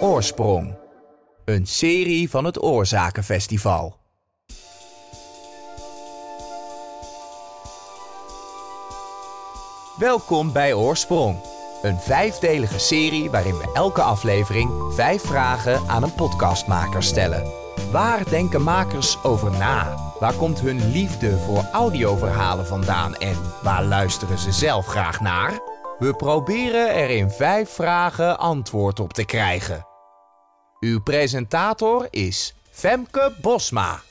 Oorsprong. Een serie van het Oorzakenfestival. Welkom bij Oorsprong. Een vijfdelige serie waarin we elke aflevering vijf vragen aan een podcastmaker stellen. Waar denken makers over na? Waar komt hun liefde voor audioverhalen vandaan en waar luisteren ze zelf graag naar? We proberen er in vijf vragen antwoord op te krijgen. Uw presentator is Femke Bosma.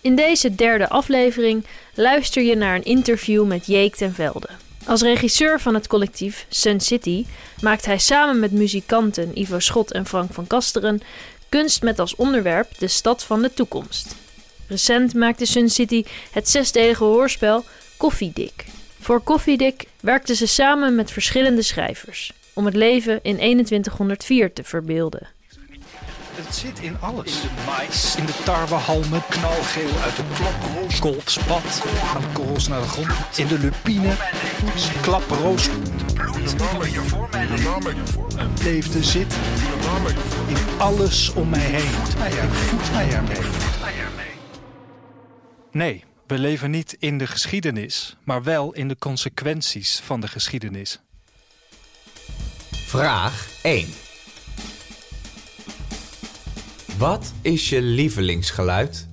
In deze derde aflevering luister je naar een interview met Jeek ten Velde. Als regisseur van het collectief Sun City maakt hij samen met muzikanten Ivo Schot en Frank van Kasteren kunst met als onderwerp de stad van de toekomst. Recent maakte Sun City het zesdelige hoorspel Koffiedik. Voor Koffiedik werkten ze samen met verschillende schrijvers om het leven in 2104 te verbeelden. Het zit in alles. In de mais, in de tarwehalmen, knalgeel uit de klok, golfspat, aan de korrels naar de grond, in de lupine, klaproos, leefde zit in alles om mij heen. Ik voed mij ermee. Nee, we leven niet in de geschiedenis, maar wel in de consequenties van de geschiedenis. Vraag 1. Wat is je lievelingsgeluid?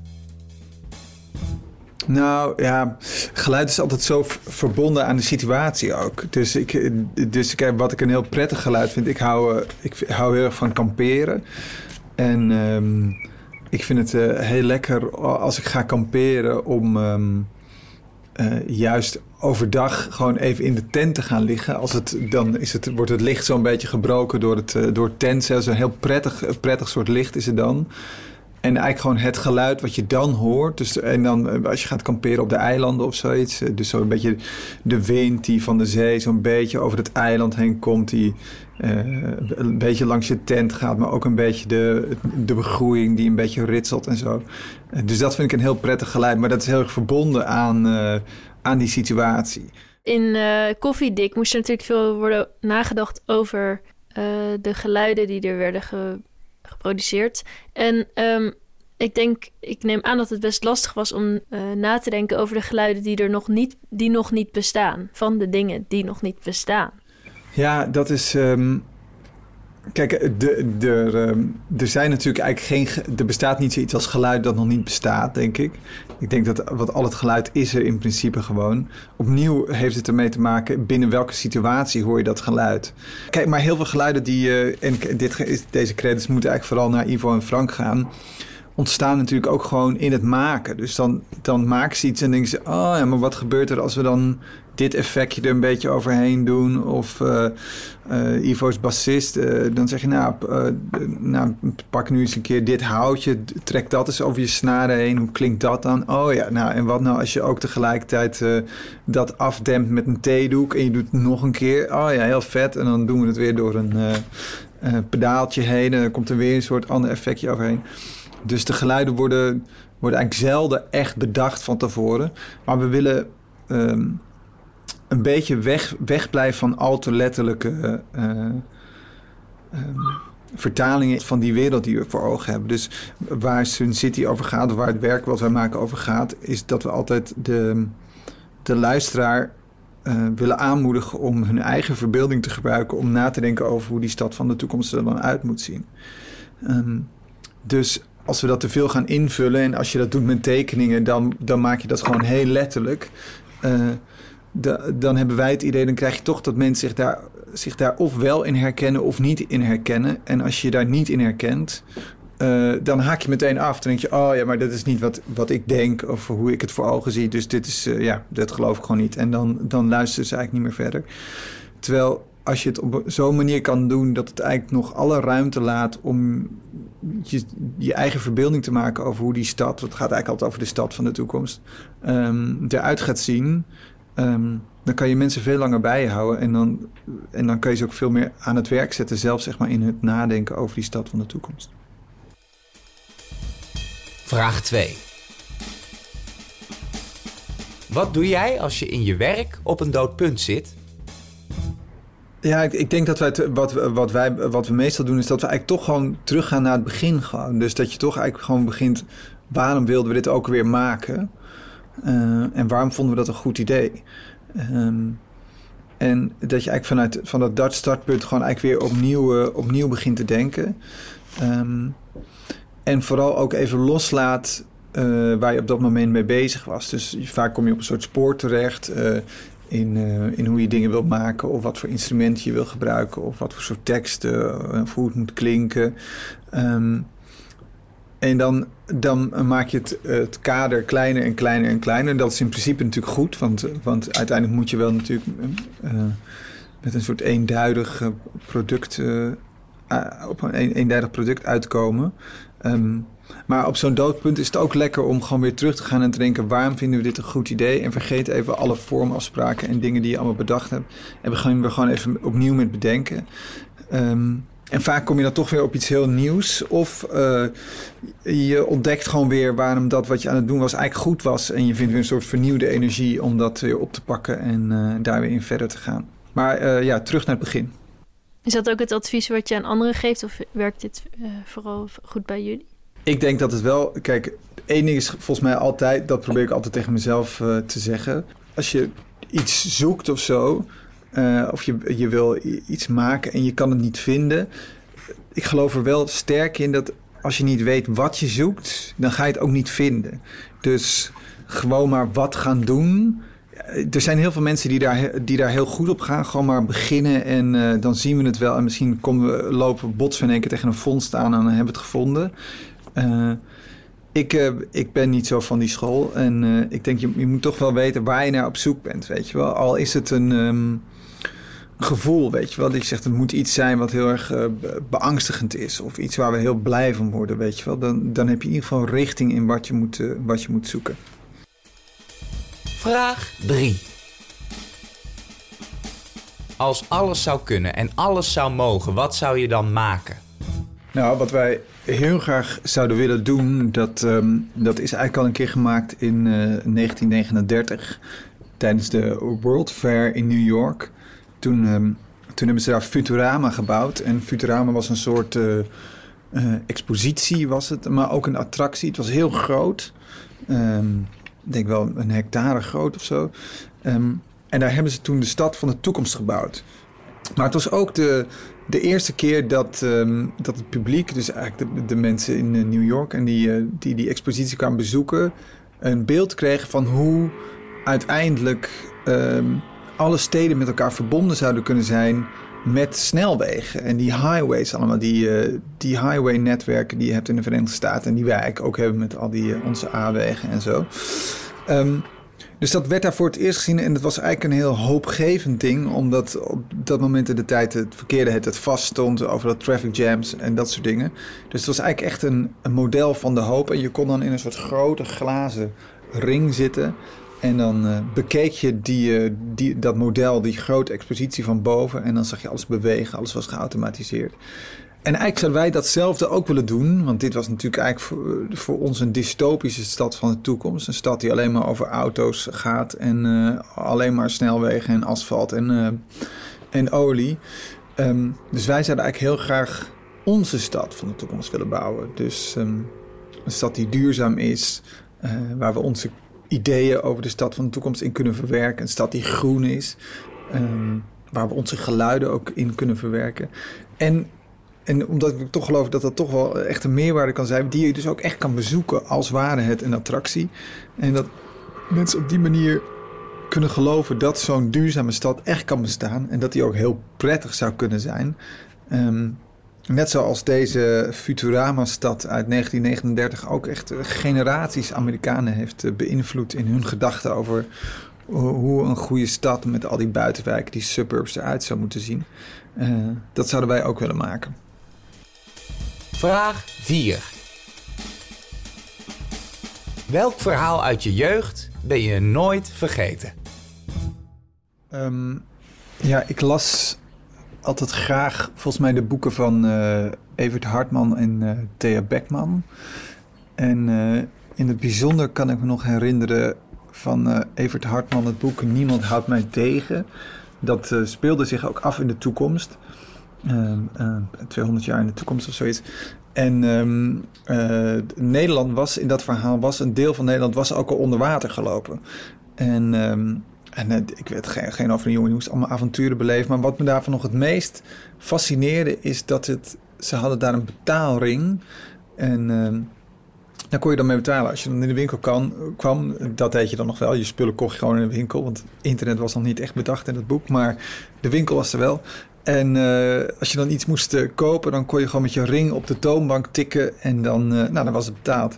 Nou ja, geluid is altijd zo verbonden aan de situatie ook. Dus, ik, dus kijk, wat ik een heel prettig geluid vind, ik hou, eh, ik hou heel erg van kamperen. En ehm, ik vind het eh, heel lekker als ik ga kamperen om ehm, eh, juist overdag gewoon even in de tent te gaan liggen. Als het, dan is het, wordt het licht zo'n beetje gebroken door het, eh, door het tent. Zo'n heel prettig, prettig soort licht is het dan. En eigenlijk gewoon het geluid wat je dan hoort. Dus, en dan eh, als je gaat kamperen op de eilanden of zoiets. eh, Dus zo'n beetje de wind die van de zee zo'n beetje over het eiland heen komt. Die eh, een beetje langs je tent gaat. Maar ook een beetje de, de begroeiing die een beetje ritselt en zo. Dus dat vind ik een heel prettig geluid. Maar dat is heel erg verbonden aan, aan die situatie. In Koffiedik moest er natuurlijk veel worden nagedacht over de geluiden die er werden ge- En ehm, ik denk, ik neem aan dat het best lastig was om eh, na te denken over de geluiden die er nog niet, die nog niet bestaan. Van de dingen die nog niet bestaan. Ja, dat is. ehm, kijk, de, de, ehm, er zijn natuurlijk eigenlijk geen. ge- Er bestaat niet zoiets als geluid dat nog niet bestaat, denk ik. Ik denk dat wat al het geluid is er in principe gewoon. Opnieuw heeft het ermee te maken binnen welke situatie hoor je dat geluid. Kijk, maar heel veel geluiden die. eh, en dit, deze credits moeten eigenlijk vooral naar Ivo en Frank gaan ontstaan natuurlijk ook gewoon in het maken. Dus dan, dan maken ze iets en denken ze... oh ja, maar wat gebeurt er als we dan dit effectje er een beetje overheen doen? Of eh eh, Ivo's bassist, eh, dan zeg je... Nou, nou, pak nu eens een keer dit houtje, trek dat eens over je snaren heen. Hoe klinkt dat dan? Oh ja, nou en wat nou als je ook tegelijkertijd dat afdempt met een theedoek... en je doet het nog een keer. Oh ja, heel vet. En dan doen we het weer door een... pedaaltje heen en dan komt er weer een soort ander effectje overheen. Dus de geluiden worden, worden eigenlijk zelden echt bedacht van tevoren. Maar we willen ehm, een beetje weg, wegblijven van al te letterlijke eh, ehm, vertalingen van die wereld die we voor ogen hebben. Dus waar Sun City over gaat, waar het werk wat wij maken over gaat, is dat we altijd de, de luisteraar eh, willen aanmoedigen om hun eigen verbeelding te gebruiken om na te denken over hoe die stad van de toekomst er dan uit moet zien. Ehm, dus als we dat te veel gaan invullen en als je dat doet met tekeningen, dan, dan maak je dat gewoon heel letterlijk. Da- dan hebben wij het idee, dan krijg je toch dat mensen zich daar, zich daar of wel in herkennen of niet in herkennen. En als je je daar niet in herkent, eh, dan haak je meteen af. Dan denk je, oh ja, maar dat is niet wat, wat ik denk of hoe ik het voor ogen zie. Dus dit is, eh, ja, dat geloof ik gewoon niet. En dan, dan luisteren ze eigenlijk niet meer verder. Terwijl als je het op zo'n manier kan doen dat het eigenlijk nog alle ruimte laat om je, je eigen verbeelding te maken over hoe die stad, het gaat eigenlijk altijd over de stad van de toekomst, ehm, eruit gaat zien. ehm, dan kan je mensen veel langer bij je houden en dan, en dan kan je ze ook veel meer aan het werk zetten, zelfs zeg maar in het nadenken over die stad van de toekomst. Vraag 2. Wat doe jij als je in je werk op een dood punt zit? Ja, ik, ik denk dat wij, wat, wat, wij, wat we meestal doen, is dat we eigenlijk toch gewoon teruggaan naar het begin. Gewoon. Dus dat je toch eigenlijk gewoon begint, waarom wilden we dit ook weer maken? Eh, en waarom vonden we dat een goed idee? Ehm, en dat je eigenlijk vanuit van dat, startpunt gewoon eigenlijk weer opnieuw, eh, opnieuw begint te denken. Ehm, en vooral ook even loslaat eh, waar je op dat moment mee bezig was. Dus vaak kom je op een soort spoor terecht in, eh, in hoe je dingen wilt maken, of wat voor instrumenten je wil gebruiken, of wat voor soort teksten, eh, hoe het moet klinken. Ehm, en dan, dan maak je het, het kader kleiner en kleiner en kleiner. Dat is in principe natuurlijk goed, want, want uiteindelijk moet je wel natuurlijk eh, met een soort eenduidig product, op een- eenduidig product uitkomen. Ehm, maar op zo'n doodpunt is het ook lekker om gewoon weer terug te gaan en te denken: waarom vinden we dit een goed idee? En vergeet even alle vormafspraken en dingen die je allemaal bedacht hebt. En we gaan er gewoon even opnieuw met bedenken. Ehm, en vaak kom je dan toch weer op iets heel nieuws. Of eh, je ontdekt gewoon weer waarom dat wat je aan het doen was eigenlijk goed was. En je vindt weer een soort vernieuwde energie om dat weer op te pakken en eh, daar weer in verder te gaan. Maar eh, ja, terug naar het begin. Is dat ook het advies wat je aan anderen geeft? Of werkt dit vooral goed bij jullie? Ik denk dat het wel. Kijk, één ding is volgens mij altijd. Dat probeer ik altijd tegen mezelf eh, te zeggen. Als je iets zoekt of zo. eh, of je, je wil iets maken en je kan het niet vinden. Ik geloof er wel sterk in dat als je niet weet wat je zoekt, dan ga je het ook niet vinden. Dus gewoon maar wat gaan doen. Er zijn heel veel mensen die daar, die daar heel goed op gaan. Gewoon maar beginnen en eh, dan zien we het wel. En misschien komen we, lopen we botsen in één keer tegen een vondst aan en hebben we het gevonden. Eh, ik, eh, ik ben niet zo van die school. En eh, ik denk, je, je moet toch wel weten waar je naar op zoek bent, weet je wel. Al is het een ehm, gevoel, weet je wel. Dat je zegt, het moet iets zijn wat heel erg be- beangstigend is. Of iets waar we heel blij van worden, weet je wel. Dan, dan heb je in ieder geval richting in wat je moet, wat je moet zoeken. Vraag 3. Als alles zou kunnen en alles zou mogen, wat zou je dan maken? Nou, wat wij heel graag zouden willen doen, dat, ehm, dat is eigenlijk al een keer gemaakt in eh, 1939 tijdens de World Fair in New York. Toen, ehm, toen hebben ze daar Futurama gebouwd. En Futurama was een soort eh, eh, expositie, was het, maar ook een attractie. Het was heel groot. Ehm, ik denk wel een hectare groot of zo. En daar hebben ze toen de stad van de toekomst gebouwd. Maar het was ook de, de eerste keer dat, ehm, dat het publiek, dus eigenlijk de, mensen in eh, New York en die, eh, die die expositie kwamen bezoeken, een beeld kregen van hoe uiteindelijk ehm, alle steden met elkaar verbonden zouden kunnen zijn met snelwegen. En die highways allemaal, die, eh, die highway-netwerken die je hebt in de Verenigde Staten en die wij eigenlijk ook hebben met al die onze A-wegen en zo. Ehm, dus dat werd daar voor het eerst gezien en het was eigenlijk een heel hoopgevend ding, omdat op dat moment in de tijd het verkeerde het, het vast stond over dat traffic jams en dat soort dingen. Dus het was eigenlijk echt een, een model van de hoop en je kon dan in een soort grote glazen ring zitten en dan eh, bekeek je die, eh, die, dat model, die grote expositie van boven en dan zag je alles bewegen, alles was geautomatiseerd. En eigenlijk zouden wij datzelfde ook willen doen. Want dit was natuurlijk eigenlijk voor, voor ons een dystopische stad van de toekomst. Een stad die alleen maar over auto's gaat. En eh, alleen maar snelwegen en asfalt en, eh, en olie. Ehm, dus wij zouden eigenlijk heel graag onze stad van de toekomst willen bouwen. Dus ehm, een stad die duurzaam is. eh, waar we onze ideeën over de stad van de toekomst in kunnen verwerken. Een stad die groen is. ehm, waar we onze geluiden ook in kunnen verwerken. En en omdat ik toch geloof dat dat toch wel echt een meerwaarde kan zijn, die je dus ook echt kan bezoeken als ware het een attractie. En dat mensen op die manier kunnen geloven dat zo'n duurzame stad echt kan bestaan en dat die ook heel prettig zou kunnen zijn. Ehm, net zoals deze Futurama-stad uit 1939 ook echt eh, generaties Amerikanen heeft eh, beïnvloed in hun gedachten over ho- hoe een goede stad met al die buitenwijken, die suburbs eruit zou moeten zien. Eh, dat zouden wij ook willen maken. Vraag 4. Welk verhaal uit je jeugd ben je nooit vergeten? Ehm, ja, ik las altijd graag volgens mij de boeken van eh, Evert Hartman en eh, Thea Beckman. En eh, in het bijzonder kan ik me nog herinneren van Evert Hartman het boek Niemand houdt mij tegen. Dat speelde zich ook af in de toekomst. 200 jaar in de toekomst of zoiets. En um, Nederland was in dat verhaal, was een deel van Nederland was ook al onder water gelopen. En, en uh, ik weet geen, geen over een jongen, die moest allemaal avonturen beleven. Maar wat me daarvan nog het meest fascineerde, is dat het, ze hadden daar een betaalring. En daar kon je dan mee betalen. Als je dan in de winkel kan, kwam, dat deed je dan nog wel. Je spullen kocht je gewoon in de winkel, want internet was nog niet echt bedacht in het boek. Maar de winkel was er wel. En uh, als je dan iets moest uh, kopen, dan kon je gewoon met je ring op de toonbank tikken en dan, uh, nou, dan was het betaald.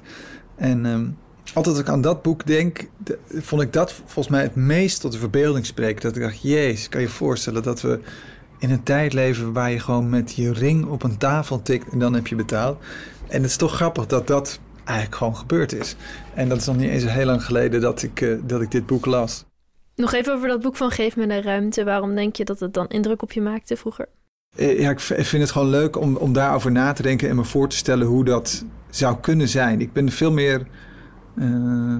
En um, altijd als ik aan dat boek denk, de, vond ik dat volgens mij het meest tot de verbeelding spreken. Dat ik dacht, jezus, kan je je voorstellen dat we in een tijd leven waar je gewoon met je ring op een tafel tikt en dan heb je betaald. En het is toch grappig dat dat eigenlijk gewoon gebeurd is. En dat is nog niet eens heel lang geleden dat ik, dat ik dit boek las. Nog even over dat boek van Geef me een ruimte. Waarom denk je dat het dan indruk op je maakte vroeger? Ja, ik vind het gewoon leuk om, om daarover na te denken en me voor te stellen hoe dat zou kunnen zijn. Ik ben veel meer. Uh,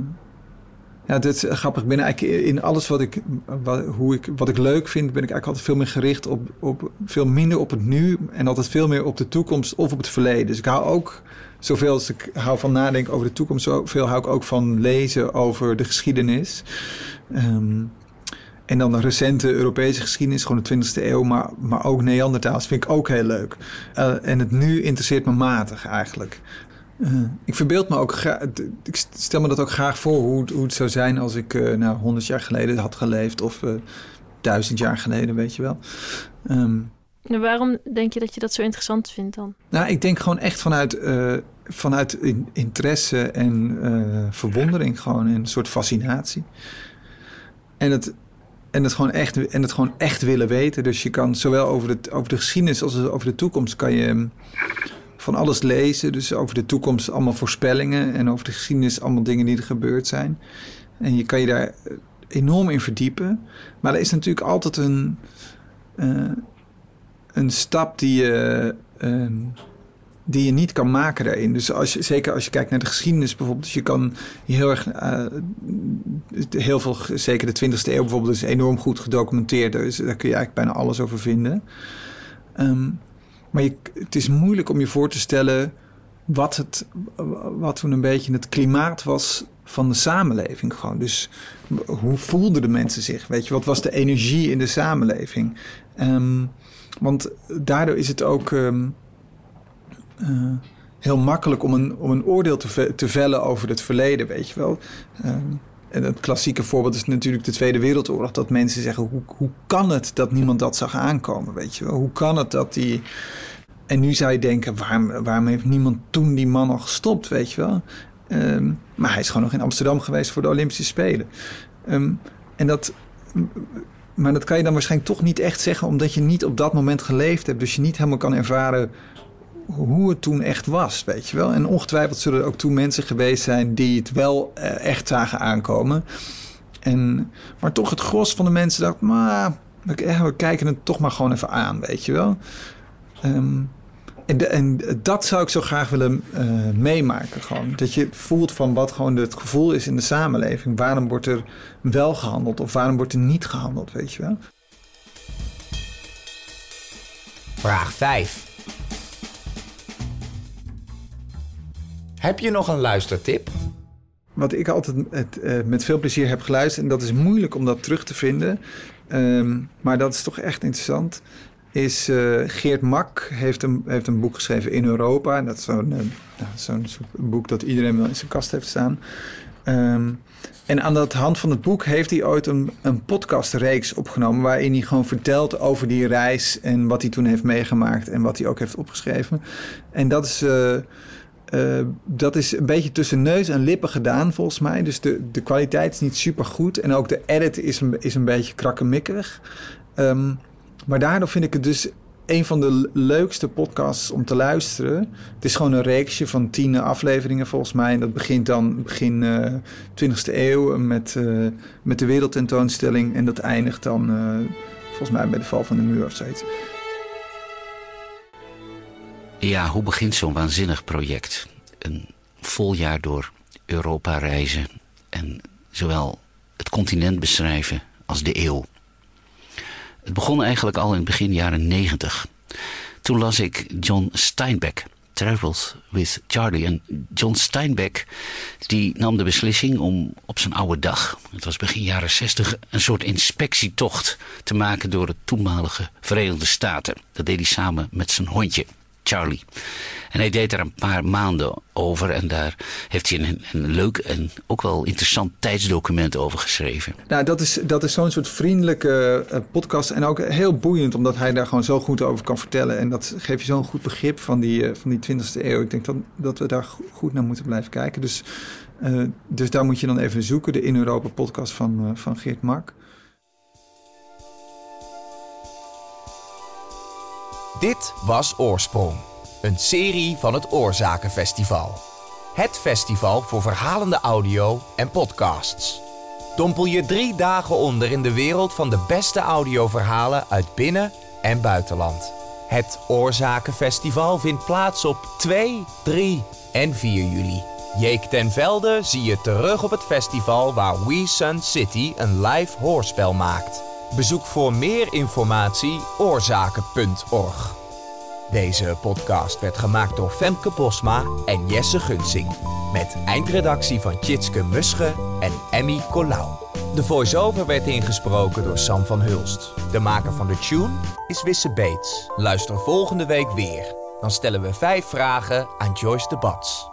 ja, het is grappig. Ik ben eigenlijk in alles wat ik, wat, hoe ik, wat ik leuk vind, ben ik eigenlijk altijd veel meer gericht op, op veel minder op het nu en altijd veel meer op de toekomst of op het verleden. Dus ik hou ook zoveel als ik hou van nadenken over de toekomst, zoveel hou ik ook van lezen over de geschiedenis. Um, en dan de recente Europese geschiedenis, gewoon de 20e eeuw, maar, maar ook Neandertaals vind ik ook heel leuk. Uh, en het nu interesseert me matig eigenlijk. Uh, ik verbeeld me ook graag, ik stel me dat ook graag voor hoe, hoe het zou zijn als ik uh, nou, 100 jaar geleden had geleefd of duizend jaar geleden, weet je wel. Um, en waarom denk je dat je dat zo interessant vindt dan? Nou, ik denk gewoon echt vanuit, vanuit interesse en verwondering gewoon en een soort fascinatie. En het, en het, gewoon echt, en het gewoon echt willen weten. Dus je kan zowel over de, over de geschiedenis als over de toekomst... kan je hm, van alles lezen. Dus over de toekomst allemaal voorspellingen... en over de geschiedenis allemaal dingen die er gebeurd zijn. En je kan je daar eh, enorm in verdiepen. Maar er is natuurlijk altijd een, uh, een stap die je... Uh, die je niet kan maken daarin. Dus als je, zeker als je kijkt naar de geschiedenis bijvoorbeeld. Dus je kan heel erg. Uh, heel veel, zeker de 20e eeuw bijvoorbeeld, is enorm goed gedocumenteerd. Dus daar kun je eigenlijk bijna alles over vinden. Um, maar je, het is moeilijk om je voor te stellen. Wat, het, wat toen een beetje het klimaat was van de samenleving. Gewoon. Dus hoe voelden de mensen zich? Weet je, wat was de energie in de samenleving? Um, want daardoor is het ook. Um, uh, heel makkelijk om een, om een oordeel te, te vellen over het verleden, weet je wel. Uh, en het klassieke voorbeeld is natuurlijk de Tweede Wereldoorlog. Dat mensen zeggen, hoe, hoe kan het dat niemand dat zag aankomen, weet je wel? Hoe kan het dat die... En nu zou je denken, waarom, waarom heeft niemand toen die man al gestopt, weet je wel? Um, maar hij is gewoon nog in Amsterdam geweest voor de Olympische Spelen. Um, en dat... Maar dat kan je dan waarschijnlijk toch niet echt zeggen, omdat je niet op dat moment geleefd hebt. Dus je niet helemaal kan ervaren hoe het toen echt was, weet je wel. En ongetwijfeld zullen er ook toen mensen geweest zijn die het wel uh, echt zagen aankomen. En, maar toch het gros van de mensen dacht, maar we kijken het toch maar gewoon even aan, weet je wel. Um, en, dat zou ik zo graag willen uh, meemaken. Gewoon. Dat je voelt van wat gewoon het gevoel is in de samenleving. Waarom wordt er wel gehandeld of waarom wordt er niet gehandeld, weet je wel. Vraag 5. Heb je nog een luistertip? Wat ik altijd het, uh, met veel plezier heb geluisterd, en dat is moeilijk om dat terug te vinden, um, maar dat is toch echt interessant, is uh, Geert Mak heeft een, heeft een boek geschreven in Europa. Dat is zo'n uh, zo'n boek dat iedereen wel in zijn kast heeft staan. Um, en aan de hand van het boek heeft hij ooit een, een podcastreeks opgenomen. waarin hij gewoon vertelt over die reis. en wat hij toen heeft meegemaakt. en wat hij ook heeft opgeschreven. En dat is. Uh, dat is een beetje tussen neus en lippen gedaan, volgens mij. Dus de, de kwaliteit is niet super goed. En ook de edit is een, is een beetje krakkemikkig. Um, maar daardoor vind ik het dus een van de leukste podcasts om te luisteren. Het is gewoon een reeksje van tien afleveringen volgens mij. En dat begint dan begin uh, 20e eeuw met, uh, met de wereldtentoonstelling. En dat eindigt dan volgens mij bij de val van de muur of zoiets. Ja, hoe begint zo'n waanzinnig project? Een vol jaar door Europa reizen en zowel het continent beschrijven als de eeuw. Het begon eigenlijk al in begin jaren negentig. Toen las ik John Steinbeck, Travels with Charlie. En John Steinbeck die nam de beslissing om op zijn oude dag, het was begin jaren zestig, een soort inspectietocht te maken door de toenmalige Verenigde Staten. Dat deed hij samen met zijn hondje. Charlie. En hij deed daar een paar maanden over en daar heeft hij een, een leuk en ook wel interessant tijdsdocument over geschreven. Nou, dat is, dat is zo'n soort vriendelijke uh, podcast en ook heel boeiend, omdat hij daar gewoon zo goed over kan vertellen. En dat geeft je zo'n goed begrip van die, uh, van die 20e eeuw. Ik denk dat, dat we daar goed naar moeten blijven kijken. Dus, uh, dus daar moet je dan even zoeken, de In Europa podcast van, van Geert Mak. Dit was Oorsprong, een serie van het Oorzakenfestival. Het festival voor verhalende audio en podcasts. Dompel je drie dagen onder in de wereld van de beste audioverhalen uit binnen- en buitenland. Het Oorzakenfestival vindt plaats op 2, 3 en 4 juli. Jeek ten Velde zie je terug op het festival waar We Sun City een live hoorspel maakt. Bezoek voor meer informatie oorzaken.org. Deze podcast werd gemaakt door Femke Bosma en Jesse Gunsing. Met eindredactie van Tjitske Musche en Emmy Colau. De voice-over werd ingesproken door Sam van Hulst. De maker van de tune is Wisse Bates. Luister volgende week weer. Dan stellen we vijf vragen aan Joyce de Bats.